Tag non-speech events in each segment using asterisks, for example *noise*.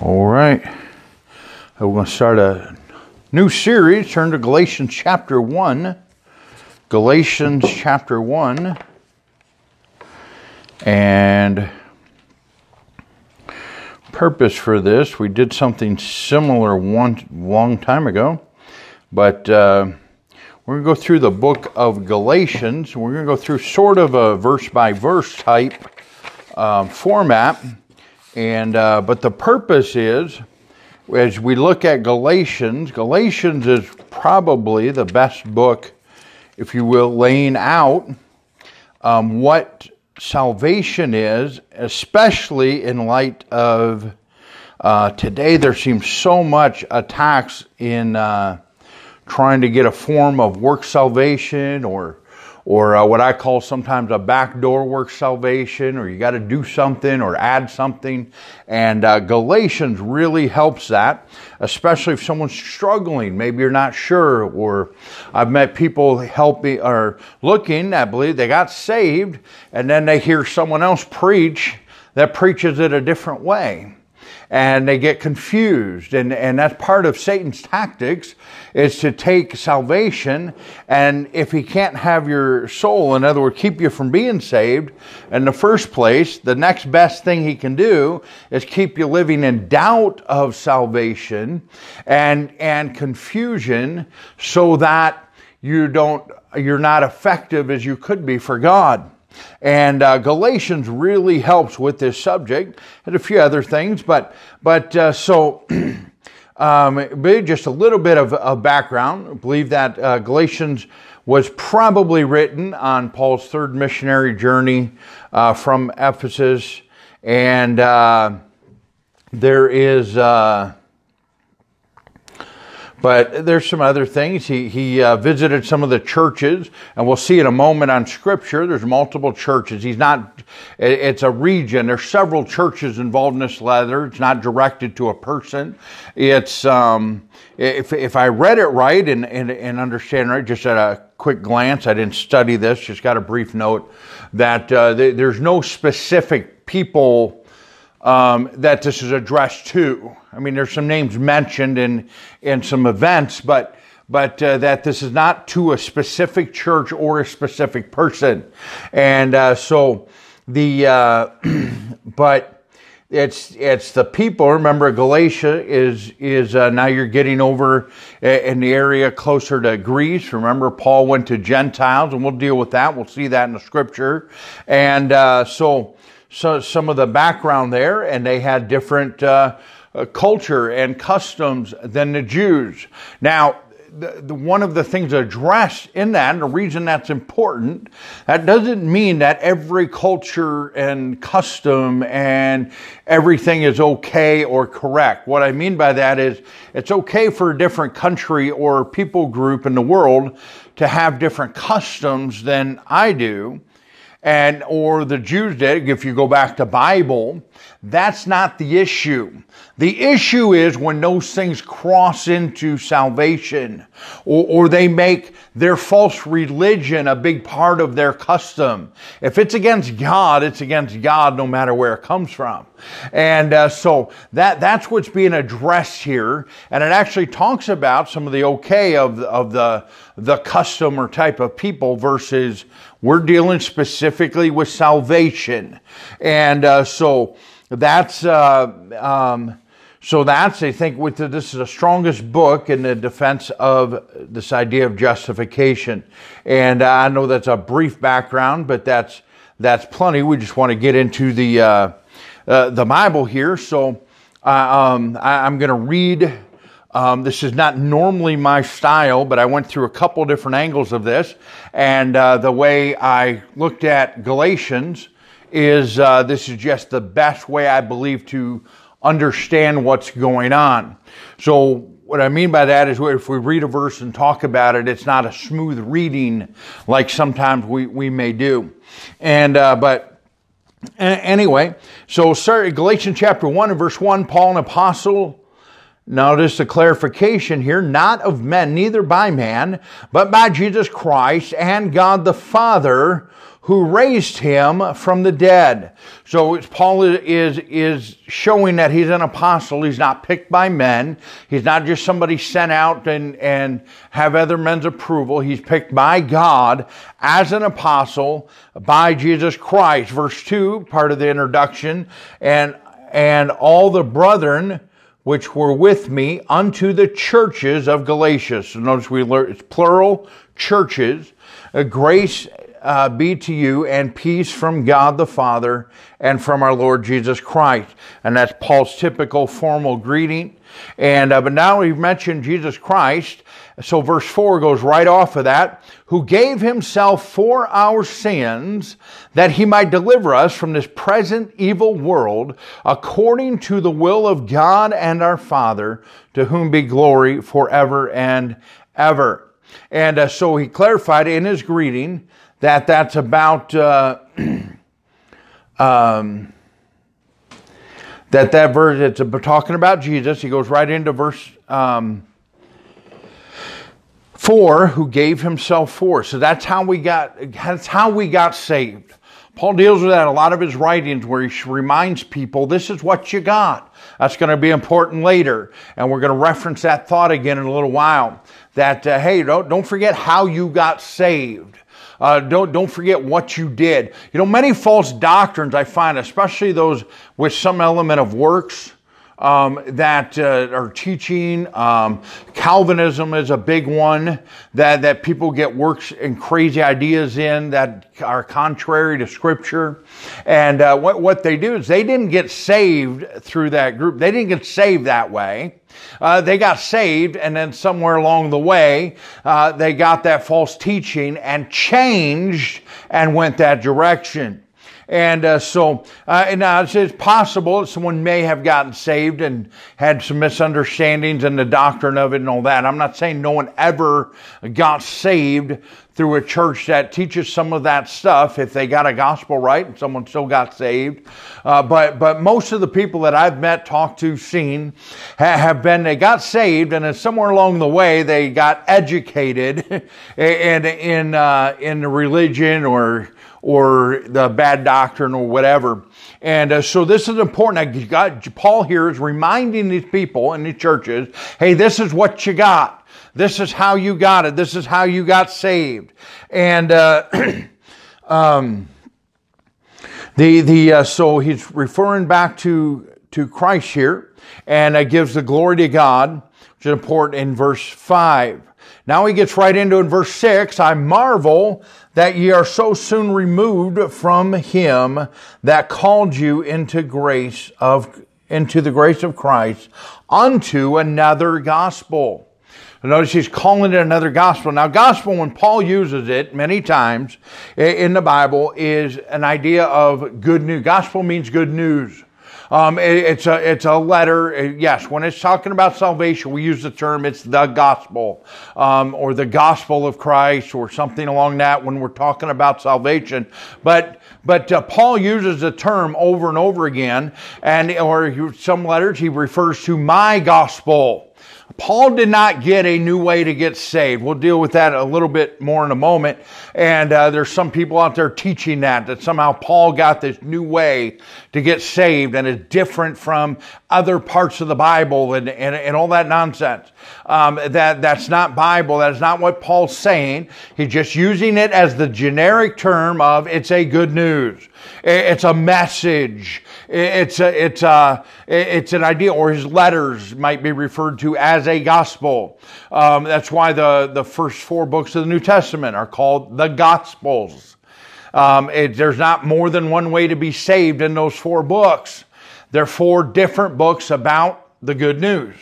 All right. We're going to start a new series. Turn to Galatians chapter 1. Galatians chapter 1. And purpose for this, we did something similar one long time ago, but uh, we're going to go through the book of Galatians. We're going to go through sort of a verse by verse type um, format and uh, but the purpose is, as we look at Galatians, Galatians is probably the best book, if you will, laying out um, what salvation is, especially in light of uh, today. There seems so much attacks in uh, trying to get a form of work salvation or or uh, what I call sometimes a backdoor work salvation, or you got to do something or add something. And uh, Galatians really helps that, especially if someone's struggling. Maybe you're not sure, or I've met people helping or looking, I believe they got saved, and then they hear someone else preach that preaches it a different way and they get confused. And, and that's part of Satan's tactics is to take salvation. And if he can't have your soul, in other words, keep you from being saved in the first place, the next best thing he can do is keep you living in doubt of salvation and, and confusion so that you don't, you're not effective as you could be for God. And uh, Galatians really helps with this subject and a few other things, but but uh, so *clears throat* um, just a little bit of, of background. I believe that uh, Galatians was probably written on Paul's third missionary journey uh, from Ephesus, and uh, there is. Uh, but there's some other things. He, he uh, visited some of the churches, and we'll see in a moment on Scripture. There's multiple churches. He's not, it's a region. There's several churches involved in this letter. It's not directed to a person. It's, um, if, if I read it right and, and, and understand right, just at a quick glance, I didn't study this, just got a brief note that uh, there's no specific people um, that this is addressed to. I mean, there's some names mentioned in in some events, but but uh, that this is not to a specific church or a specific person, and uh, so the uh, *clears throat* but. It's it's the people. Remember, Galatia is is uh, now you're getting over in the area closer to Greece. Remember, Paul went to Gentiles, and we'll deal with that. We'll see that in the scripture, and uh, so so, some of the background there, and they had different uh, uh, culture and customs than the Jews. Now, the, the, one of the things addressed in that, and the reason that's important, that doesn't mean that every culture and custom and everything is okay or correct. What I mean by that is it's okay for a different country or people group in the world to have different customs than I do and or the Jews did if you go back to Bible that's not the issue. The issue is when those things cross into salvation or, or they make their false religion a big part of their custom. If it's against God it's against God no matter where it comes from. And uh, so that that's what's being addressed here. And it actually talks about some of the okay of of the the custom or type of people versus we're dealing specifically with salvation. And uh, so that's, uh, um, so that's, I think, with the, this is the strongest book in the defense of this idea of justification. And I know that's a brief background, but that's, that's plenty. We just want to get into the, uh, uh, the Bible here. So uh, um, I, I'm going to read um, this is not normally my style, but I went through a couple different angles of this. And uh, the way I looked at Galatians is uh, this is just the best way I believe to understand what's going on. So, what I mean by that is if we read a verse and talk about it, it's not a smooth reading like sometimes we, we may do. And, uh, but anyway, so sorry, Galatians chapter 1 and verse 1, Paul, an apostle, Notice the clarification here, not of men, neither by man, but by Jesus Christ and God the Father, who raised him from the dead. So Paul is, is showing that he's an apostle. He's not picked by men. He's not just somebody sent out and, and have other men's approval. He's picked by God as an apostle by Jesus Christ. Verse 2, part of the introduction, and, and all the brethren which were with me unto the churches of Galatia. So notice we learn it's plural churches. Grace uh, be to you and peace from God the Father and from our Lord Jesus Christ. And that's Paul's typical formal greeting. And uh, but now we've mentioned Jesus Christ, so verse four goes right off of that. Who gave himself for our sins, that he might deliver us from this present evil world, according to the will of God and our Father, to whom be glory forever and ever. And uh, so he clarified in his greeting that that's about uh, *clears throat* um, that that verse it's talking about Jesus. He goes right into verse um, four, who gave himself for. So that's how we got. That's how we got saved. Paul deals with that a lot of his writings where he reminds people this is what you got. That's going to be important later. And we're going to reference that thought again in a little while. That, uh, hey, don't, don't forget how you got saved. Uh, don't, don't forget what you did. You know, many false doctrines I find, especially those with some element of works, um, that uh, are teaching. Um, Calvinism is a big one that, that people get works and crazy ideas in that are contrary to Scripture. And uh, what, what they do is they didn't get saved through that group. They didn't get saved that way. Uh, they got saved, and then somewhere along the way, uh, they got that false teaching and changed and went that direction. And uh, so, uh, now it's, it's possible that someone may have gotten saved and had some misunderstandings in the doctrine of it and all that. I'm not saying no one ever got saved through a church that teaches some of that stuff if they got a gospel right and someone still got saved. Uh, but but most of the people that I've met, talked to, seen ha- have been they got saved and then somewhere along the way they got educated *laughs* in in uh, in the religion or or the bad doctrine or whatever. And uh, so this is important. God, Paul here is reminding these people in the churches, hey, this is what you got. This is how you got it. This is how you got saved. And uh, *clears throat* um, the the uh, so he's referring back to to Christ here, and uh, gives the glory to God, which is important in verse five. Now he gets right into in verse 6, I marvel that ye are so soon removed from him that called you into grace of, into the grace of Christ unto another gospel. Notice he's calling it another gospel. Now, gospel, when Paul uses it many times in the Bible, is an idea of good news. Gospel means good news. Um, it, it's a it's a letter. Uh, yes, when it's talking about salvation, we use the term it's the gospel um, or the gospel of Christ or something along that when we're talking about salvation. But but uh, Paul uses the term over and over again, and or some letters he refers to my gospel. Paul did not get a new way to get saved. We'll deal with that a little bit more in a moment. And uh, there's some people out there teaching that, that somehow Paul got this new way to get saved and is different from other parts of the Bible and, and, and all that nonsense. Um, that, that's not Bible. That is not what Paul's saying. He's just using it as the generic term of it's a good news. It's a message. It's a, it's a, it's an idea, or his letters might be referred to as a gospel. Um, that's why the, the first four books of the New Testament are called the Gospels. Um, it, there's not more than one way to be saved in those four books. They're four different books about the good news.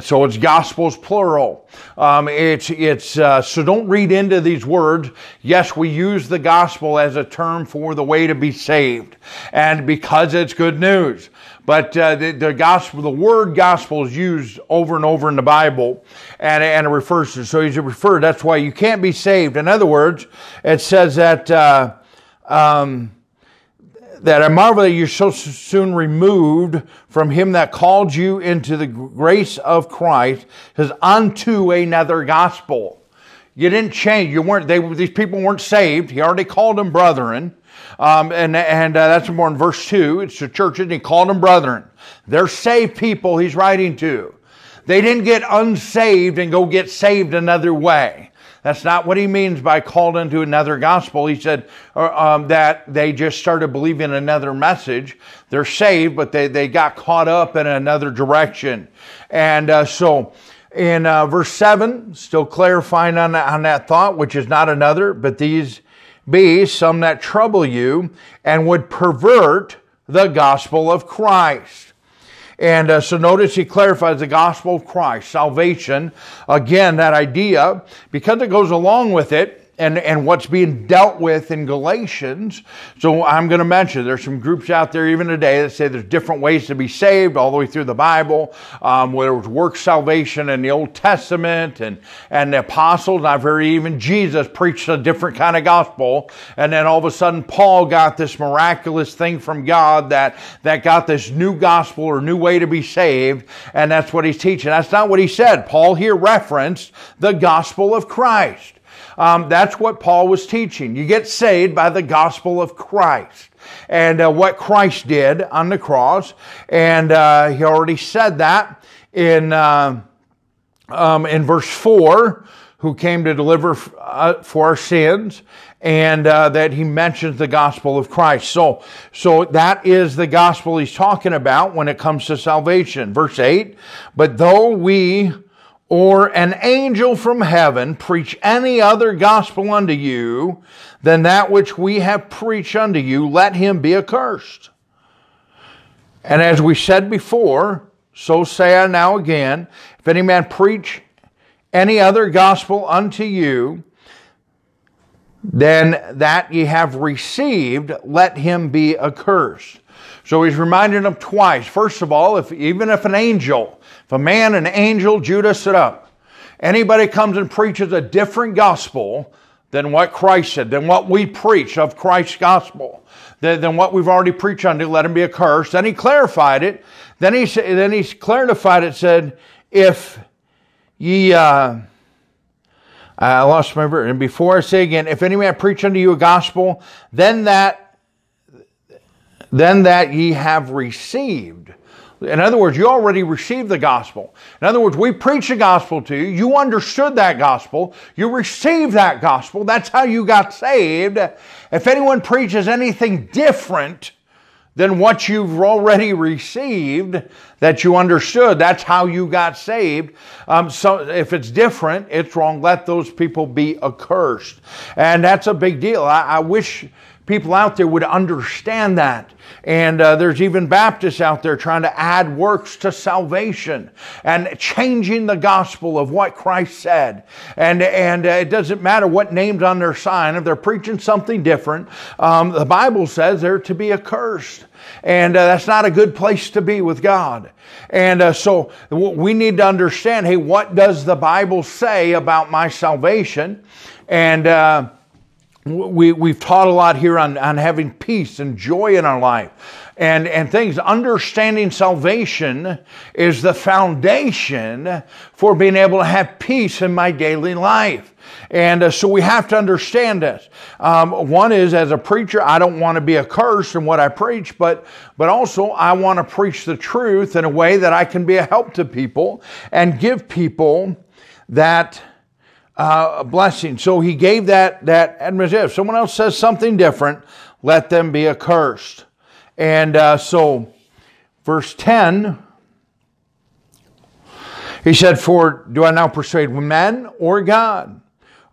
So it's gospels plural. Um, it's it's uh, so don't read into these words. Yes, we use the gospel as a term for the way to be saved, and because it's good news. But uh, the, the, gospel, the word gospel is used over and over in the Bible, and, and it refers to. So he's referred. That's why you can't be saved. In other words, it says that. Uh, um, that I marvel that you're so soon removed from him that called you into the grace of Christ, says unto another gospel. You didn't change. You weren't. They these people weren't saved. He already called them brethren, um, and and uh, that's more in verse two. It's the churches. He called them brethren. They're saved people. He's writing to. They didn't get unsaved and go get saved another way. That's not what he means by called into another gospel. He said uh, um, that they just started believing another message. They're saved, but they, they got caught up in another direction. And uh, so in uh, verse 7, still clarifying on that, on that thought, which is not another, but these be some that trouble you and would pervert the gospel of Christ. And uh, so notice he clarifies the gospel of Christ, salvation. Again, that idea, because it goes along with it, and, and what's being dealt with in Galatians. So I'm going to mention there's some groups out there even today that say there's different ways to be saved all the way through the Bible, um, whether it was work salvation in the Old Testament and, and the apostles. I've heard even Jesus preached a different kind of gospel. And then all of a sudden Paul got this miraculous thing from God that, that got this new gospel or new way to be saved. And that's what he's teaching. That's not what he said. Paul here referenced the gospel of Christ. Um, that's what Paul was teaching. You get saved by the gospel of Christ and uh, what Christ did on the cross. And uh, he already said that in, uh, um, in verse 4 who came to deliver uh, for our sins and uh, that he mentions the gospel of Christ. So, so that is the gospel he's talking about when it comes to salvation. Verse 8, but though we or an angel from heaven preach any other gospel unto you than that which we have preached unto you, let him be accursed. And as we said before, so say I now again, if any man preach any other gospel unto you than that ye have received, let him be accursed. So he's reminding them twice. First of all, if even if an angel if a man, an angel, Judah stood up, anybody comes and preaches a different gospel than what Christ said, than what we preach of Christ's gospel, than, than what we've already preached unto, let him be accursed. Then he clarified it. Then he, then he clarified it, said, if ye, uh, I lost my verse. And before I say again, if any man preach unto you a gospel, then that, then that ye have received in other words, you already received the gospel. In other words, we preached the gospel to you. You understood that gospel. You received that gospel. That's how you got saved. If anyone preaches anything different than what you've already received, that you understood, that's how you got saved. Um, so if it's different, it's wrong. Let those people be accursed. And that's a big deal. I, I wish people out there would understand that. And uh, there's even Baptists out there trying to add works to salvation and changing the gospel of what Christ said. And, and uh, it doesn't matter what name's on their sign. If they're preaching something different, um, the Bible says they're to be accursed. And uh, that's not a good place to be with God. And uh, so we need to understand hey, what does the Bible say about my salvation? And, uh, we, we've taught a lot here on, on having peace and joy in our life and, and things. Understanding salvation is the foundation for being able to have peace in my daily life. And uh, so we have to understand this. Um, one is, as a preacher, I don't want to be a curse in what I preach, but, but also I want to preach the truth in a way that I can be a help to people and give people that uh, blessing. So he gave that that admonition. If someone else says something different, let them be accursed. And uh, so, verse ten, he said, "For do I now persuade men or God?"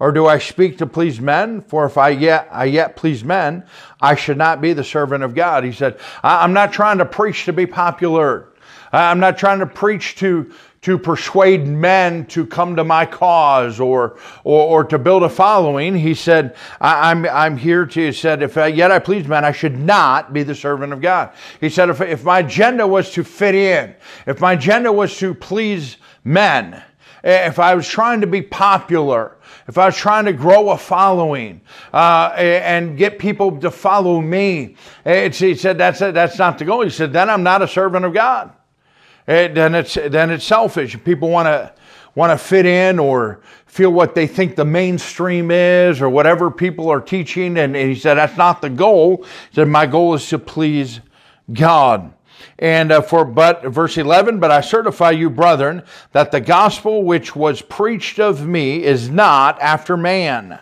Or do I speak to please men? For if I yet, I yet please men, I should not be the servant of God. He said, I'm not trying to preach to be popular. I'm not trying to preach to, to persuade men to come to my cause or, or, or to build a following. He said, I, am I'm, I'm here to, he said, if I, yet I please men, I should not be the servant of God. He said, if, if my agenda was to fit in, if my agenda was to please men, if I was trying to be popular, if I was trying to grow a following uh, and get people to follow me, he said that's that's not the goal. He said then I'm not a servant of God. It, then it's then it's selfish. People want to want to fit in or feel what they think the mainstream is or whatever people are teaching. And he said, that's not the goal. He said, my goal is to please God. And uh, for, but, verse 11, but I certify you, brethren, that the gospel which was preached of me is not after man.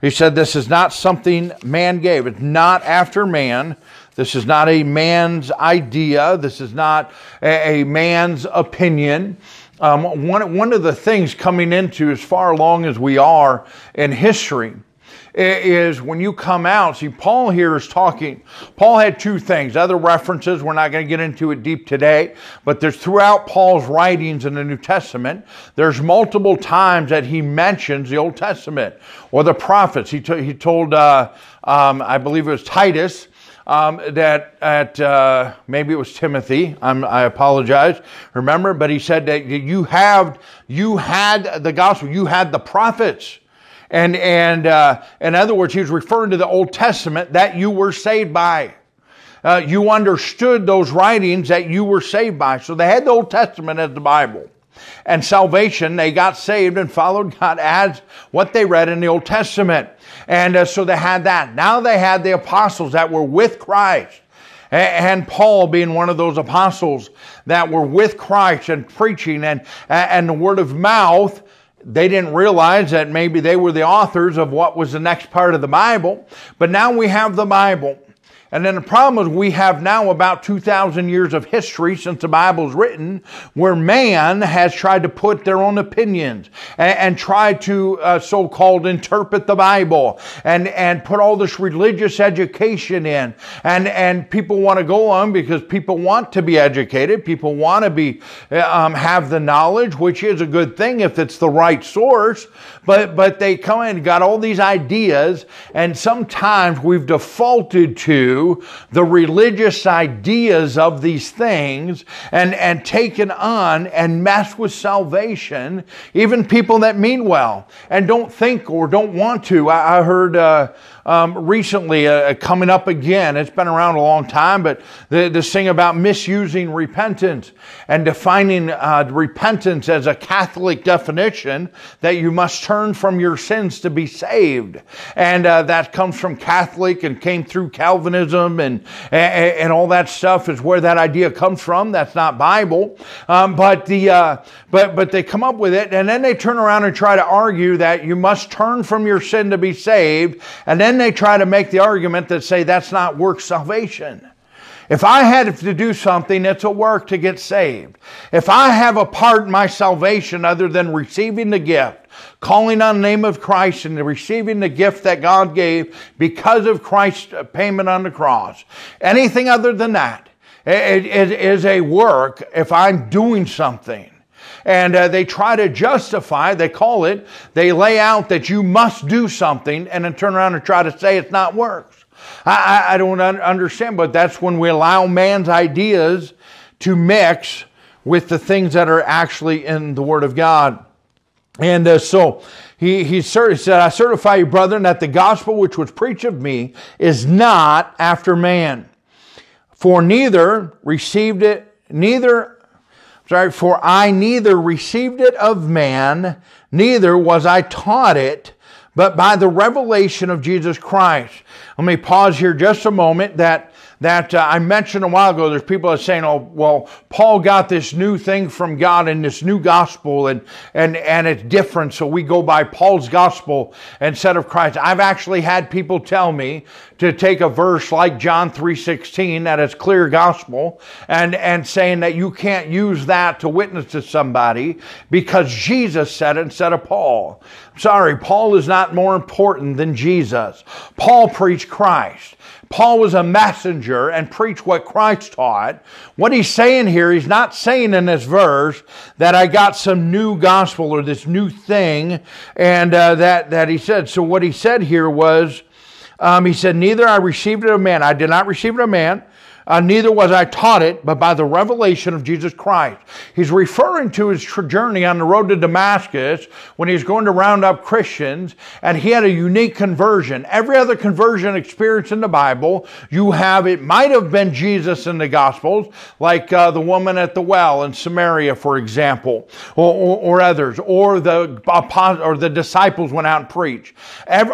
He said, this is not something man gave. It's not after man. This is not a man's idea. This is not a, a man's opinion. Um, one, one of the things coming into as far along as we are in history is when you come out. See, Paul here is talking. Paul had two things. Other references, we're not going to get into it deep today, but there's throughout Paul's writings in the New Testament, there's multiple times that he mentions the Old Testament or the prophets. He, t- he told, uh, um, I believe it was Titus, um, that at uh, maybe it was Timothy. I'm, i apologize. Remember, but he said that you have you had the gospel, you had the prophets, and and uh, in other words, he was referring to the Old Testament that you were saved by. Uh, you understood those writings that you were saved by. So they had the Old Testament as the Bible. And salvation, they got saved and followed God as what they read in the Old Testament. And uh, so they had that. Now they had the apostles that were with Christ. And Paul being one of those apostles that were with Christ and preaching and, and the word of mouth, they didn't realize that maybe they were the authors of what was the next part of the Bible. But now we have the Bible. And then the problem is we have now about 2,000 years of history since the Bible's written where man has tried to put their own opinions and, and tried to uh, so-called interpret the Bible and, and put all this religious education in. And, and people want to go on because people want to be educated. People want to be, uh, um, have the knowledge, which is a good thing if it's the right source. But, but they come in and got all these ideas and sometimes we've defaulted to the religious ideas of these things and, and taken on and mess with salvation, even people that mean well and don't think or don't want to. I, I heard uh, um, recently uh, coming up again, it's been around a long time, but the, this thing about misusing repentance and defining uh, repentance as a Catholic definition that you must turn from your sins to be saved. And uh, that comes from Catholic and came through Calvinism and, and, and all that stuff is where that idea comes from. That's not Bible. Um, but the, uh, but, but they come up with it and then they turn around and try to argue that you must turn from your sin to be saved. And then they try to make the argument that say that's not work salvation. If I had to do something, it's a work to get saved. If I have a part in my salvation other than receiving the gift, calling on the name of Christ and receiving the gift that God gave because of Christ's payment on the cross. Anything other than that it, it is a work if I'm doing something. And uh, they try to justify, they call it, they lay out that you must do something and then turn around and try to say it's not works. I, I, don't understand, but that's when we allow man's ideas to mix with the things that are actually in the Word of God. And uh, so he, he said, I certify you, brethren, that the gospel which was preached of me is not after man. For neither received it, neither, sorry, for I neither received it of man, neither was I taught it, but by the revelation of Jesus Christ. Let me pause here just a moment that that uh, I mentioned a while ago. There's people that are saying, "Oh, well, Paul got this new thing from God in this new gospel, and and and it's different, so we go by Paul's gospel instead of Christ." I've actually had people tell me to take a verse like John three sixteen that is clear gospel, and and saying that you can't use that to witness to somebody because Jesus said it instead of Paul. Sorry, Paul is not more important than Jesus. Paul preached Christ. Paul was a messenger and preached what Christ taught. What he's saying here, he's not saying in this verse that I got some new gospel or this new thing, and uh, that that he said. So what he said here was, um, he said, "Neither I received it of man. I did not receive it of man." Uh, neither was I taught it, but by the revelation of Jesus Christ. He's referring to his journey on the road to Damascus when he's going to round up Christians, and he had a unique conversion. Every other conversion experience in the Bible, you have, it might have been Jesus in the Gospels, like uh, the woman at the well in Samaria, for example, or, or, or others, or the, or the disciples went out and preached.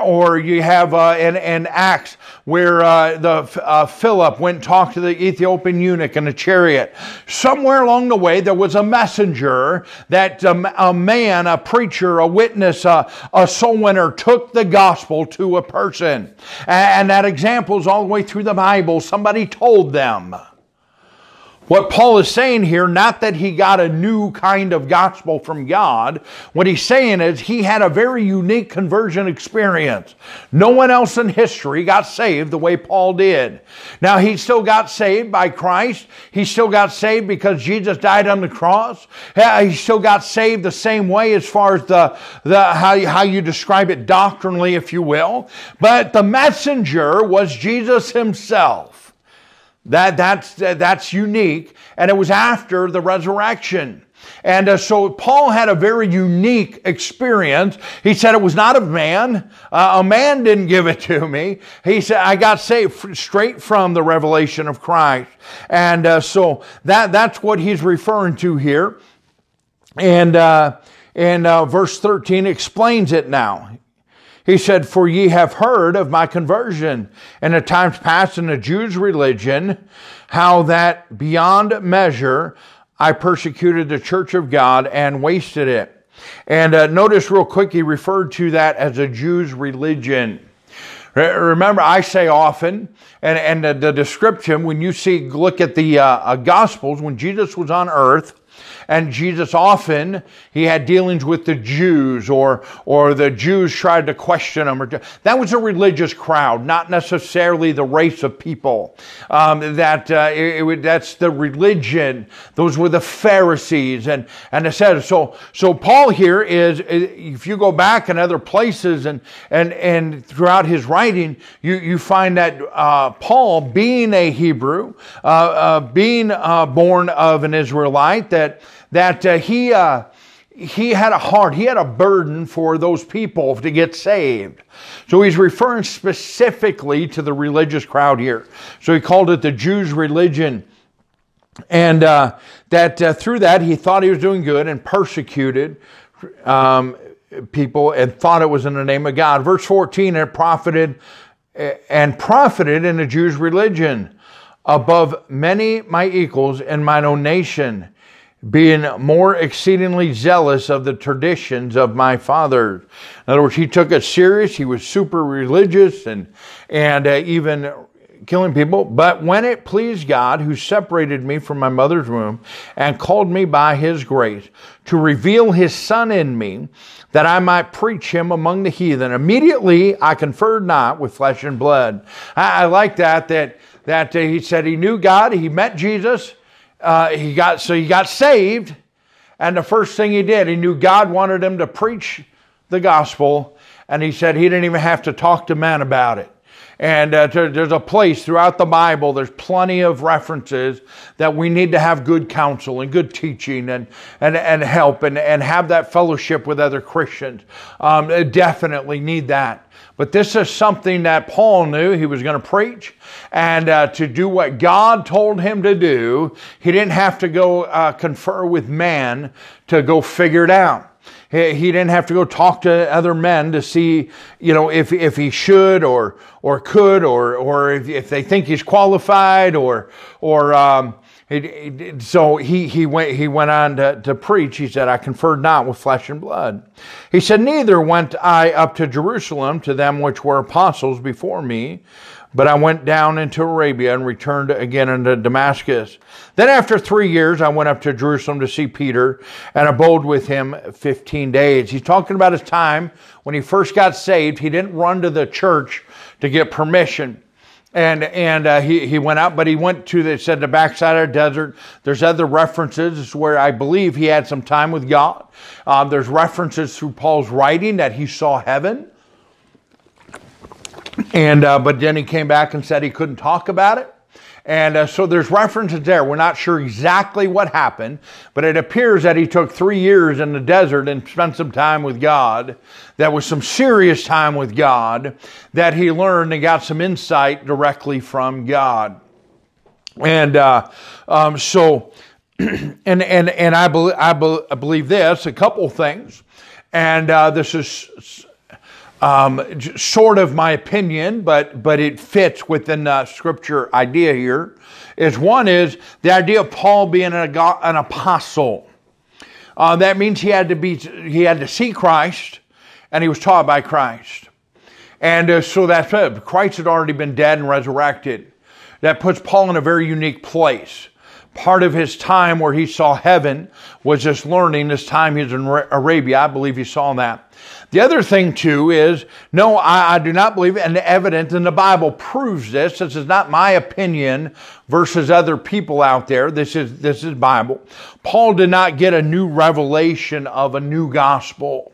or you have uh, in, in Acts where uh, the uh, Philip went and talked to the Ethiopian eunuch in a chariot. Somewhere along the way, there was a messenger that um, a man, a preacher, a witness, a, a soul winner took the gospel to a person. And that example is all the way through the Bible. Somebody told them. What Paul is saying here, not that he got a new kind of gospel from God, what he's saying is he had a very unique conversion experience. No one else in history got saved the way Paul did. Now, he still got saved by Christ. He still got saved because Jesus died on the cross. He still got saved the same way as far as the, the how, how you describe it doctrinally, if you will. But the messenger was Jesus himself. That, that's, that's unique. And it was after the resurrection. And uh, so Paul had a very unique experience. He said it was not of man. Uh, a man didn't give it to me. He said, I got saved straight from the revelation of Christ. And uh, so that, that's what he's referring to here. And, uh, and uh, verse 13 explains it now. He said, For ye have heard of my conversion in the times past in the Jews' religion, how that beyond measure I persecuted the church of God and wasted it. And uh, notice real quick, he referred to that as a Jews' religion. Remember, I say often, and, and the, the description, when you see, look at the uh, uh, Gospels, when Jesus was on earth, and Jesus often, he had dealings with the Jews or, or the Jews tried to question him. Or, that was a religious crowd, not necessarily the race of people. Um, that, uh, it, it, that's the religion. Those were the Pharisees. And, and says, so, so Paul here is, if you go back in other places and, and, and throughout his writing, you, you find that uh, Paul, being a Hebrew, uh, uh being uh, born of an Israelite, that that uh, he, uh, he had a heart, he had a burden for those people to get saved. So he's referring specifically to the religious crowd here. So he called it the Jews' religion. And uh, that uh, through that, he thought he was doing good and persecuted um, people and thought it was in the name of God. Verse 14, it profited and profited in the Jews' religion above many my equals in mine own nation being more exceedingly zealous of the traditions of my father. In other words, he took it serious. He was super religious and, and uh, even killing people. But when it pleased God, who separated me from my mother's womb and called me by his grace to reveal his son in me, that I might preach him among the heathen, immediately I conferred not with flesh and blood. I, I like that, that, that uh, he said he knew God, he met Jesus, uh, he got so he got saved, and the first thing he did, he knew God wanted him to preach the gospel, and he said he didn't even have to talk to men about it. And uh, there's a place throughout the Bible, there's plenty of references that we need to have good counsel and good teaching and, and, and help and, and have that fellowship with other Christians. Um, definitely need that. But this is something that Paul knew he was going to preach and uh, to do what God told him to do. He didn't have to go uh, confer with man to go figure it out. He, he didn't have to go talk to other men to see, you know, if, if he should or, or could or, or if, if they think he's qualified or, or, um, so he, he, went, he went on to, to preach. He said, I conferred not with flesh and blood. He said, Neither went I up to Jerusalem to them which were apostles before me, but I went down into Arabia and returned again into Damascus. Then after three years, I went up to Jerusalem to see Peter and abode with him 15 days. He's talking about his time when he first got saved. He didn't run to the church to get permission and and uh, he he went out, but he went to the said the backside of the desert. There's other references where I believe he had some time with God. Um, there's references through Paul's writing that he saw heaven, and uh, but then he came back and said he couldn't talk about it. And uh, so there's references there. We're not sure exactly what happened, but it appears that he took three years in the desert and spent some time with God. That was some serious time with God that he learned and got some insight directly from God. And uh, um, so, *clears throat* and and and I, be, I, be, I believe this a couple things, and uh, this is um, sort of my opinion, but but it fits within the scripture idea here. Is one is the idea of Paul being an, an apostle. Uh, that means he had to be he had to see Christ, and he was taught by Christ, and uh, so that's it. Christ had already been dead and resurrected. That puts Paul in a very unique place part of his time where he saw heaven was just learning. This time he's in Arabia. I believe he saw that. The other thing, too, is no, I, I, do not believe and the evidence in the Bible proves this. This is not my opinion versus other people out there. This is, this is Bible. Paul did not get a new revelation of a new gospel.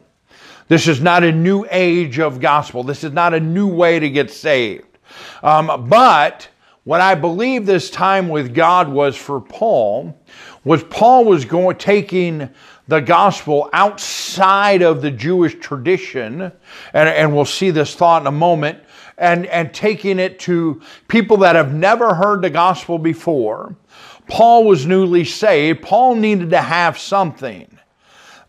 This is not a new age of gospel. This is not a new way to get saved. Um, but what I believe this time with God was for Paul was Paul was going taking the gospel outside of the Jewish tradition, and, and we'll see this thought in a moment, and, and taking it to people that have never heard the gospel before. Paul was newly saved. Paul needed to have something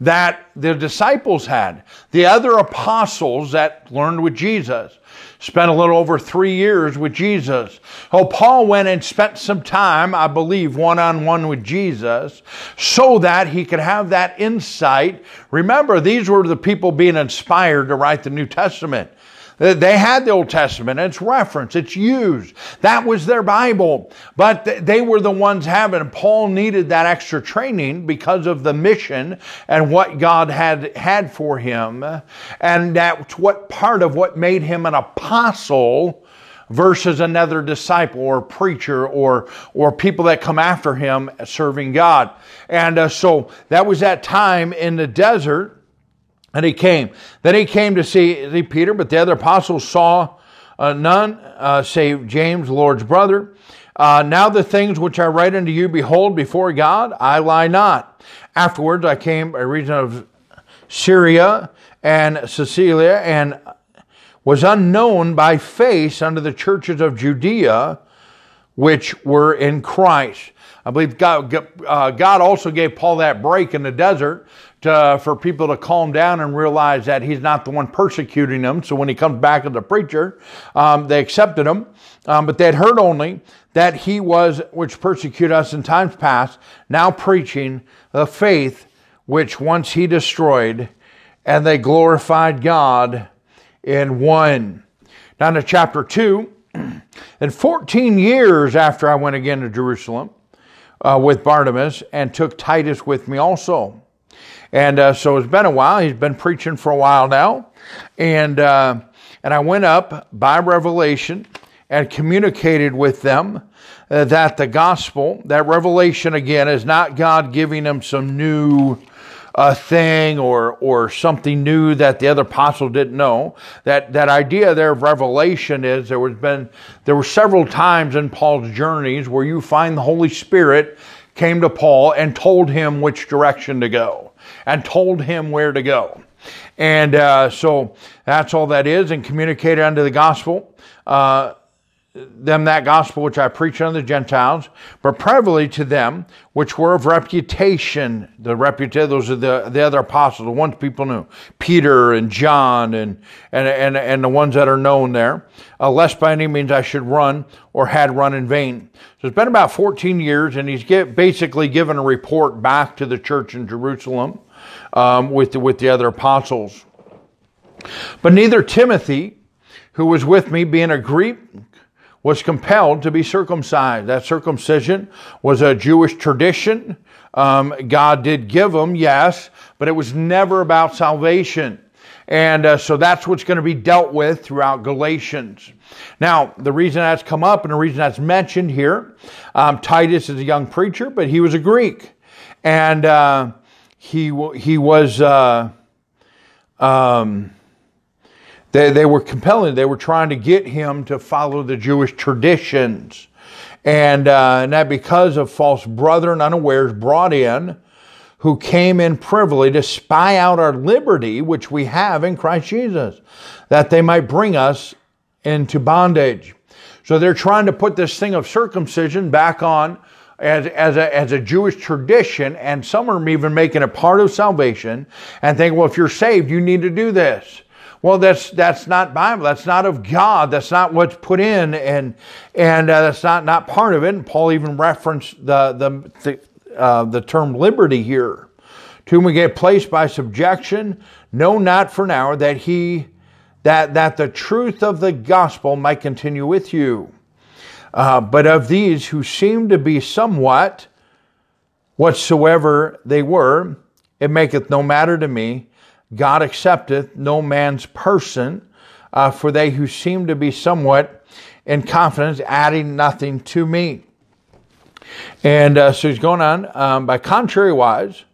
that the disciples had. The other apostles that learned with Jesus spent a little over three years with Jesus. Oh, Paul went and spent some time, I believe, one on one with Jesus so that he could have that insight. Remember, these were the people being inspired to write the New Testament. They had the Old Testament. It's referenced. It's used. That was their Bible. But they were the ones having. Paul needed that extra training because of the mission and what God had had for him. And that's what part of what made him an apostle versus another disciple or preacher or or people that come after him serving God. And uh, so that was that time in the desert and he came. Then he came to see, Peter, but the other apostles saw uh, none uh, save James, Lord's brother. Uh, now the things which I write unto you, behold, before God, I lie not. Afterwards I came a region of Syria and Cilicia, and was unknown by face unto the churches of Judea, which were in Christ. I believe God, uh, God also gave Paul that break in the desert to, for people to calm down and realize that he's not the one persecuting them. So when he comes back as a preacher, um, they accepted him, um, but they had heard only that he was, which persecuted us in times past, now preaching the faith which once he destroyed, and they glorified God in one. Now to chapter 2. *clears throat* And 14 years after I went again to Jerusalem uh, with Barnabas and took Titus with me also. And uh, so it's been a while. He's been preaching for a while now. And, uh, and I went up by revelation and communicated with them uh, that the gospel, that revelation again, is not God giving them some new uh, thing or, or something new that the other apostle didn't know. That, that idea there of revelation is there was been, there were several times in Paul's journeys where you find the Holy Spirit came to Paul and told him which direction to go and told him where to go. And uh, so that's all that is, and communicated unto the gospel. Uh, them that gospel which I preach unto the Gentiles, but privately to them which were of reputation. The reputation, those are the, the other apostles, the ones people knew. Peter and John and, and, and, and the ones that are known there. Uh, lest by any means I should run or had run in vain. So it's been about 14 years and he's get, basically given a report back to the church in Jerusalem um, with, the, with the other apostles. But neither Timothy, who was with me, being a Greek, was compelled to be circumcised. That circumcision was a Jewish tradition. Um, God did give them, yes, but it was never about salvation. And uh, so that's what's going to be dealt with throughout Galatians. Now, the reason that's come up and the reason that's mentioned here, um, Titus is a young preacher, but he was a Greek. And uh, he, he was, uh, um, they, they were compelling, they were trying to get him to follow the Jewish traditions. and, uh, and that because of false brethren unawares brought in, who came in privily to spy out our liberty, which we have in Christ Jesus, that they might bring us into bondage. So they're trying to put this thing of circumcision back on as, as, a, as a Jewish tradition, and some are even making it part of salvation and think, well, if you're saved, you need to do this. Well, that's that's not Bible. That's not of God. That's not what's put in, and and uh, that's not not part of it. And Paul even referenced the the the, uh, the term liberty here. To whom we get placed by subjection, no, not for now, that he that that the truth of the gospel might continue with you. Uh, but of these who seem to be somewhat whatsoever they were, it maketh no matter to me God accepteth no man's person, uh, for they who seem to be somewhat in confidence, adding nothing to me. And uh, so he's going on. Um, by contrary wise,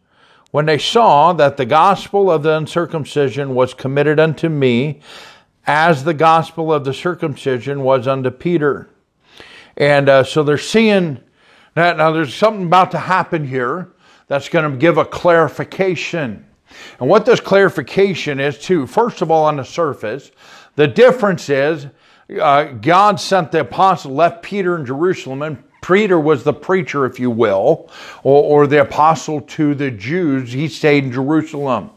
when they saw that the gospel of the uncircumcision was committed unto me, as the gospel of the circumcision was unto Peter. And uh, so they're seeing that now there's something about to happen here that's going to give a clarification. And what this clarification is, too, first of all, on the surface, the difference is uh, God sent the apostle, left Peter in Jerusalem, and Peter was the preacher, if you will, or, or the apostle to the Jews. He stayed in Jerusalem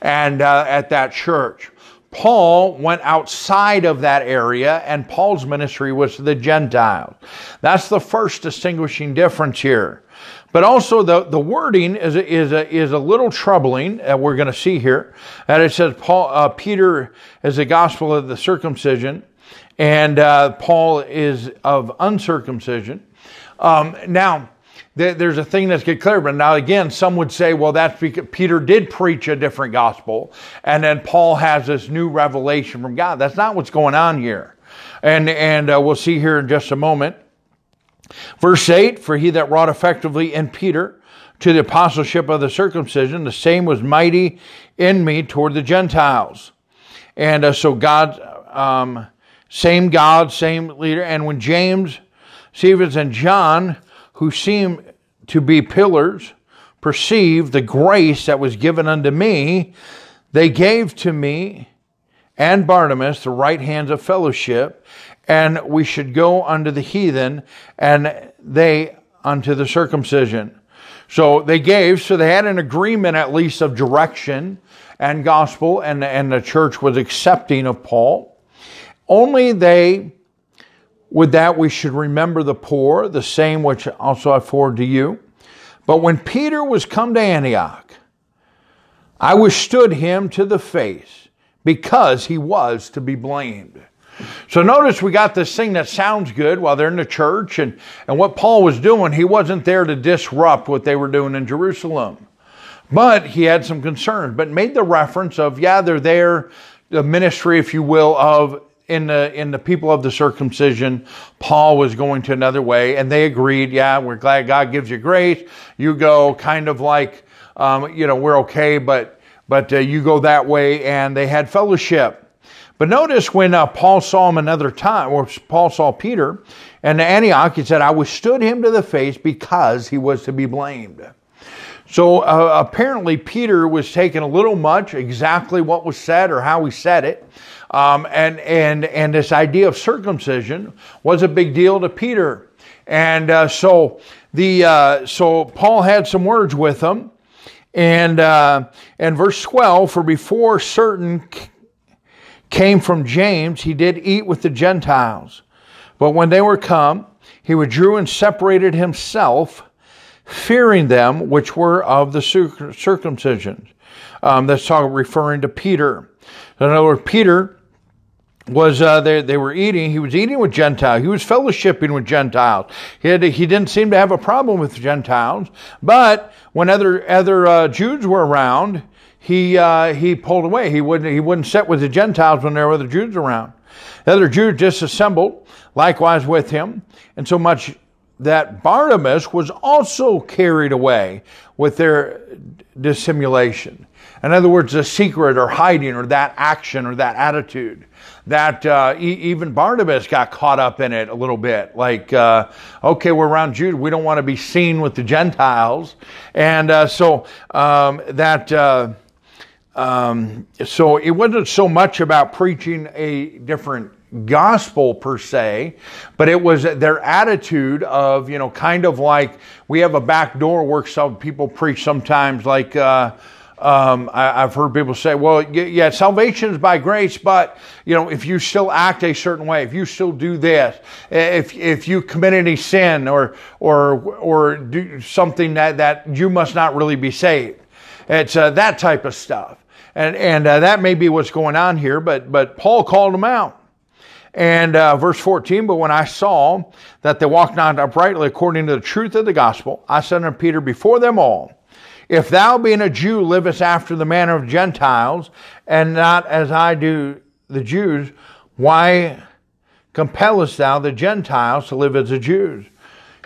and uh, at that church. Paul went outside of that area, and Paul's ministry was to the Gentiles. That's the first distinguishing difference here. But also the, the wording is, is, a, is a little troubling, that we're going to see here. That it says Paul, uh, Peter is the gospel of the circumcision, and uh, Paul is of uncircumcision. Um, now, there's a thing that's get clear. But now again, some would say, well, that's because Peter did preach a different gospel, and then Paul has this new revelation from God. That's not what's going on here, and and uh, we'll see here in just a moment. Verse 8 For he that wrought effectively in Peter to the apostleship of the circumcision, the same was mighty in me toward the Gentiles. And uh, so God, um, same God, same leader. And when James, Cephas, and John, who seem to be pillars, perceived the grace that was given unto me, they gave to me and Barnabas the right hands of fellowship and we should go unto the heathen, and they unto the circumcision. So they gave, so they had an agreement at least of direction and gospel, and, and the church was accepting of Paul. Only they, with that, we should remember the poor, the same which also I forward to you. But when Peter was come to Antioch, I withstood him to the face because he was to be blamed. So notice we got this thing that sounds good while they're in the church, and, and what Paul was doing, he wasn't there to disrupt what they were doing in Jerusalem. But he had some concerns, but made the reference of, yeah, they're there, the ministry, if you will, of in the in the people of the circumcision, Paul was going to another way, and they agreed. Yeah, we're glad God gives you grace. You go kind of like, um, you know, we're okay, but but uh, you go that way, and they had fellowship. But notice when uh, Paul saw him another time, or Paul saw Peter and Antioch, he said, I withstood him to the face because he was to be blamed. So uh, apparently, Peter was taking a little much exactly what was said or how he said it. Um, and, and, and this idea of circumcision was a big deal to Peter. And uh, so, the, uh, so Paul had some words with him. And, uh, and verse 12, for before certain came from James, he did eat with the Gentiles. But when they were come, he withdrew and separated himself, fearing them which were of the circumcision. Um, that's talking, referring to Peter. In other words, Peter was uh, they, they were eating. He was eating with Gentiles. He was fellowshipping with Gentiles. He, had, he didn't seem to have a problem with Gentiles. But when other other uh, Jews were around, he, uh, he pulled away. He wouldn't, he wouldn't sit with the Gentiles when there were other Jews around. The other Jews disassembled likewise with him, and so much that Barnabas was also carried away with their dissimulation. In other words, the secret or hiding or that action or that attitude. That uh, e- even Barnabas got caught up in it a little bit. Like, uh, okay, we're around Jude. We don't want to be seen with the Gentiles. And uh, so um, that. Uh, um, so it wasn't so much about preaching a different gospel per se, but it was their attitude of, you know, kind of like we have a back door where some people preach sometimes like, uh, um, I, have heard people say, well, yeah, salvation is by grace, but, you know, if you still act a certain way, if you still do this, if, if you commit any sin or, or, or do something that, that you must not really be saved. It's uh, that type of stuff. And, and uh, that may be what's going on here, but, but Paul called them out. And uh, verse 14, but when I saw that they walked not uprightly according to the truth of the gospel, I said unto Peter before them all, If thou being a Jew livest after the manner of Gentiles, and not as I do the Jews, why compellest thou the Gentiles to live as the Jews?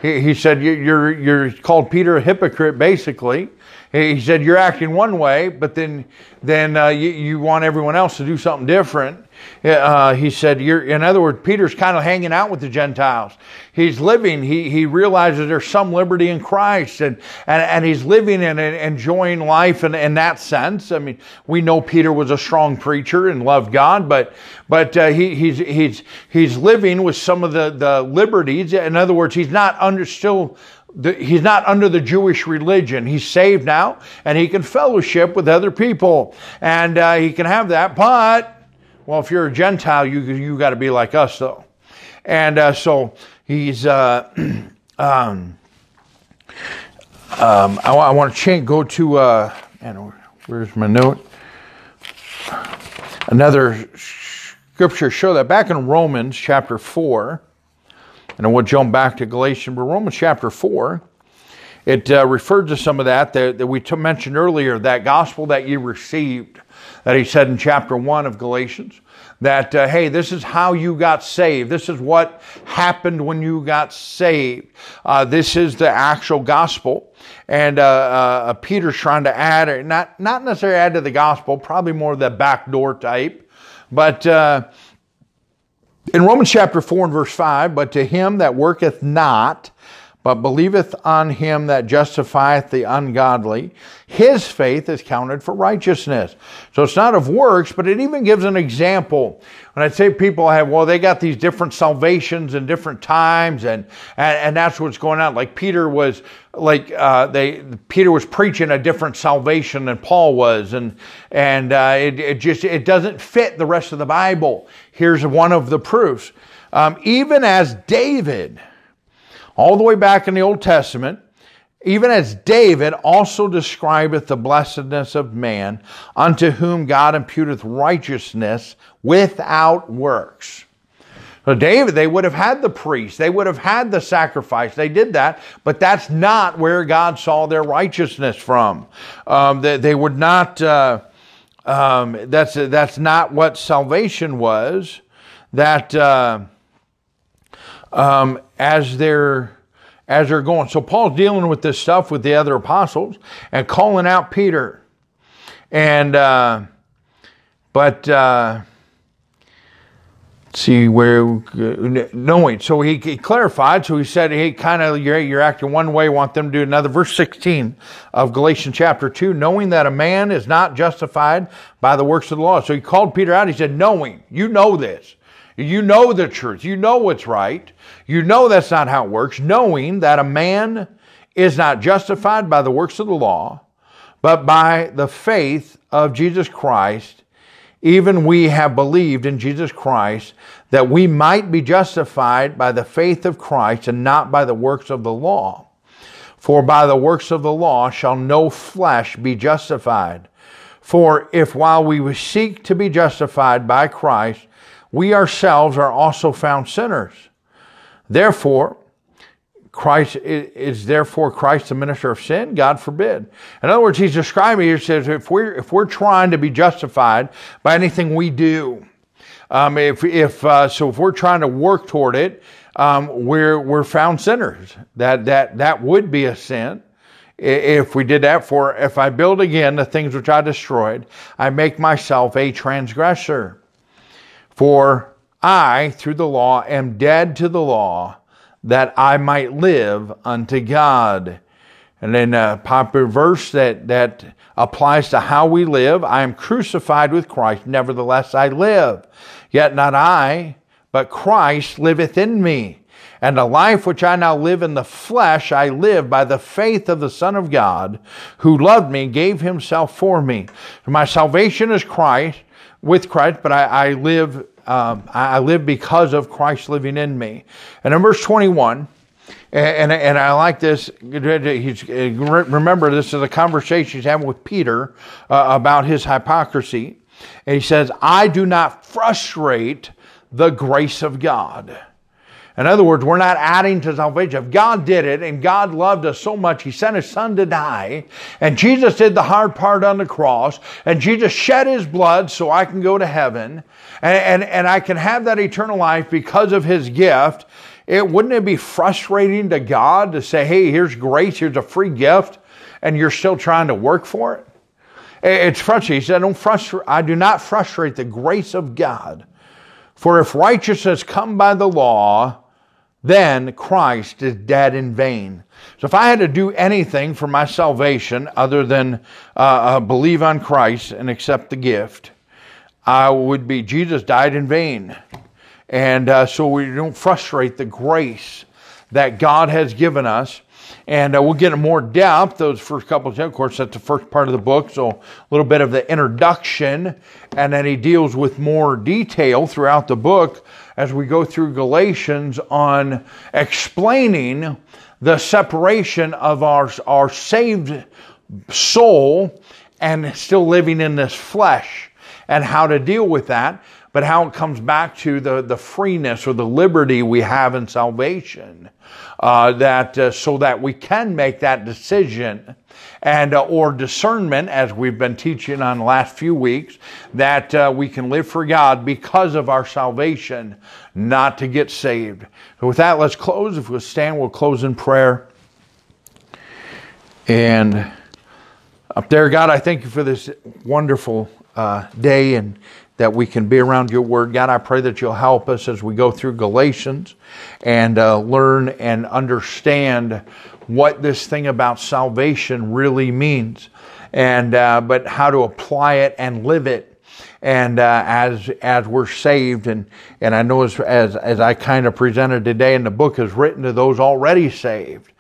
He, he said, you're, you're called Peter a hypocrite, basically. He said, you're acting one way, but then, then uh, you, you want everyone else to do something different. Uh, he said, in other words, Peter's kind of hanging out with the Gentiles. He's living, he, he realizes there's some liberty in Christ and, and, and he's living and, and enjoying life in, in that sense. I mean, we know Peter was a strong preacher and loved God, but, but uh, he, he's, he's, he's living with some of the, the liberties. In other words, he's not under still he's not under the Jewish religion. He's saved now, and he can fellowship with other people, and uh, he can have that. But well, if you're a Gentile, you you got to be like us, though. And uh, so he's. Uh, *clears throat* um, um, I, I want to change. Go to. Uh, and where's my note? Another scripture show that back in Romans chapter four, and we'll jump back to Galatians, but Romans chapter four. It uh, referred to some of that, that that we t- mentioned earlier, that gospel that you received that he said in chapter 1 of Galatians that, uh, hey, this is how you got saved. This is what happened when you got saved. Uh, this is the actual gospel. And uh, uh Peter's trying to add, not, not necessarily add to the gospel, probably more the backdoor type. But uh, in Romans chapter 4 and verse 5, but to him that worketh not, but believeth on him that justifieth the ungodly, his faith is counted for righteousness. So it's not of works, but it even gives an example. When I say people have, well, they got these different salvations and different times, and and, and that's what's going on. Like Peter was, like uh, they Peter was preaching a different salvation than Paul was, and and uh, it, it just it doesn't fit the rest of the Bible. Here's one of the proofs. Um, even as David all the way back in the Old Testament, even as David also describeth the blessedness of man, unto whom God imputeth righteousness without works. So David, they would have had the priest, they would have had the sacrifice, they did that, but that's not where God saw their righteousness from. Um, they, they, would not. Uh, um, that's that's not what salvation was. That. Uh, um, as they're as they're going. So Paul's dealing with this stuff with the other apostles and calling out Peter. And uh, but uh, see where knowing. So he, he, clarified. So he said, "Hey, kind of you're, you're acting one way. Want them to do another." Verse sixteen of Galatians chapter two, knowing that a man is not justified by the works of the law. So he called Peter out. He said, "Knowing, you know this." You know the truth. You know what's right. You know that's not how it works, knowing that a man is not justified by the works of the law, but by the faith of Jesus Christ. Even we have believed in Jesus Christ that we might be justified by the faith of Christ and not by the works of the law. For by the works of the law shall no flesh be justified. For if while we seek to be justified by Christ, we ourselves are also found sinners. Therefore, Christ is therefore Christ the minister of sin? God forbid. In other words, he's describing here says if we're if we're trying to be justified by anything we do, um, if if uh, so if we're trying to work toward it, um, we're, we're found sinners. That, that, that would be a sin if we did that for if I build again the things which I destroyed, I make myself a transgressor. For I, through the law, am dead to the law, that I might live unto God. And then a popular verse that, that applies to how we live I am crucified with Christ, nevertheless I live. Yet not I, but Christ liveth in me. And the life which I now live in the flesh, I live by the faith of the Son of God, who loved me, gave himself for me. My salvation is Christ, with Christ, but I, I live, um, I live because of Christ living in me. And in verse 21, and, and, I like this. He's, remember, this is a conversation he's having with Peter uh, about his hypocrisy. And he says, I do not frustrate the grace of God. In other words, we're not adding to salvation. If God did it and God loved us so much, He sent His Son to die, and Jesus did the hard part on the cross, and Jesus shed His blood so I can go to heaven, and, and, and I can have that eternal life because of His gift, it wouldn't it be frustrating to God to say, hey, here's grace, here's a free gift, and you're still trying to work for it? It's frustrating. He said, I, don't frustrate, I do not frustrate the grace of God. For if righteousness come by the law, then Christ is dead in vain. So if I had to do anything for my salvation other than uh, uh, believe on Christ and accept the gift, I would be Jesus died in vain. And uh, so we don't frustrate the grace that God has given us. And uh, we'll get in more depth those first couple of, of course, that's the first part of the book. So a little bit of the introduction, and then he deals with more detail throughout the book as we go through Galatians on explaining the separation of our, our saved soul and still living in this flesh and how to deal with that, but how it comes back to the, the freeness or the liberty we have in salvation, uh, that uh, so that we can make that decision and uh, or discernment, as we've been teaching on the last few weeks, that uh, we can live for God because of our salvation, not to get saved. So with that, let's close. If we'll stand, we'll close in prayer. And up there, God, I thank you for this wonderful uh, day and that we can be around your word. God, I pray that you'll help us as we go through Galatians and uh, learn and understand what this thing about salvation really means, and uh, but how to apply it and live it. And uh, as as we're saved, and and I know as, as as I kind of presented today, and the book is written to those already saved.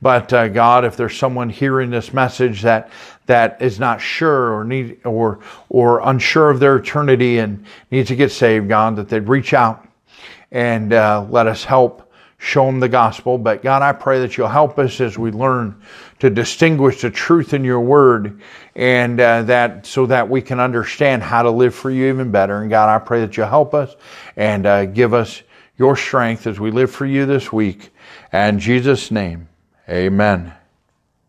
But uh, God, if there's someone hearing this message that that is not sure or need or or unsure of their eternity and needs to get saved, God, that they'd reach out and uh, let us help show them the gospel. But God, I pray that you'll help us as we learn to distinguish the truth in your word and uh, that so that we can understand how to live for you even better. And God, I pray that you'll help us and uh, give us your strength as we live for you this week. And Jesus' name, amen.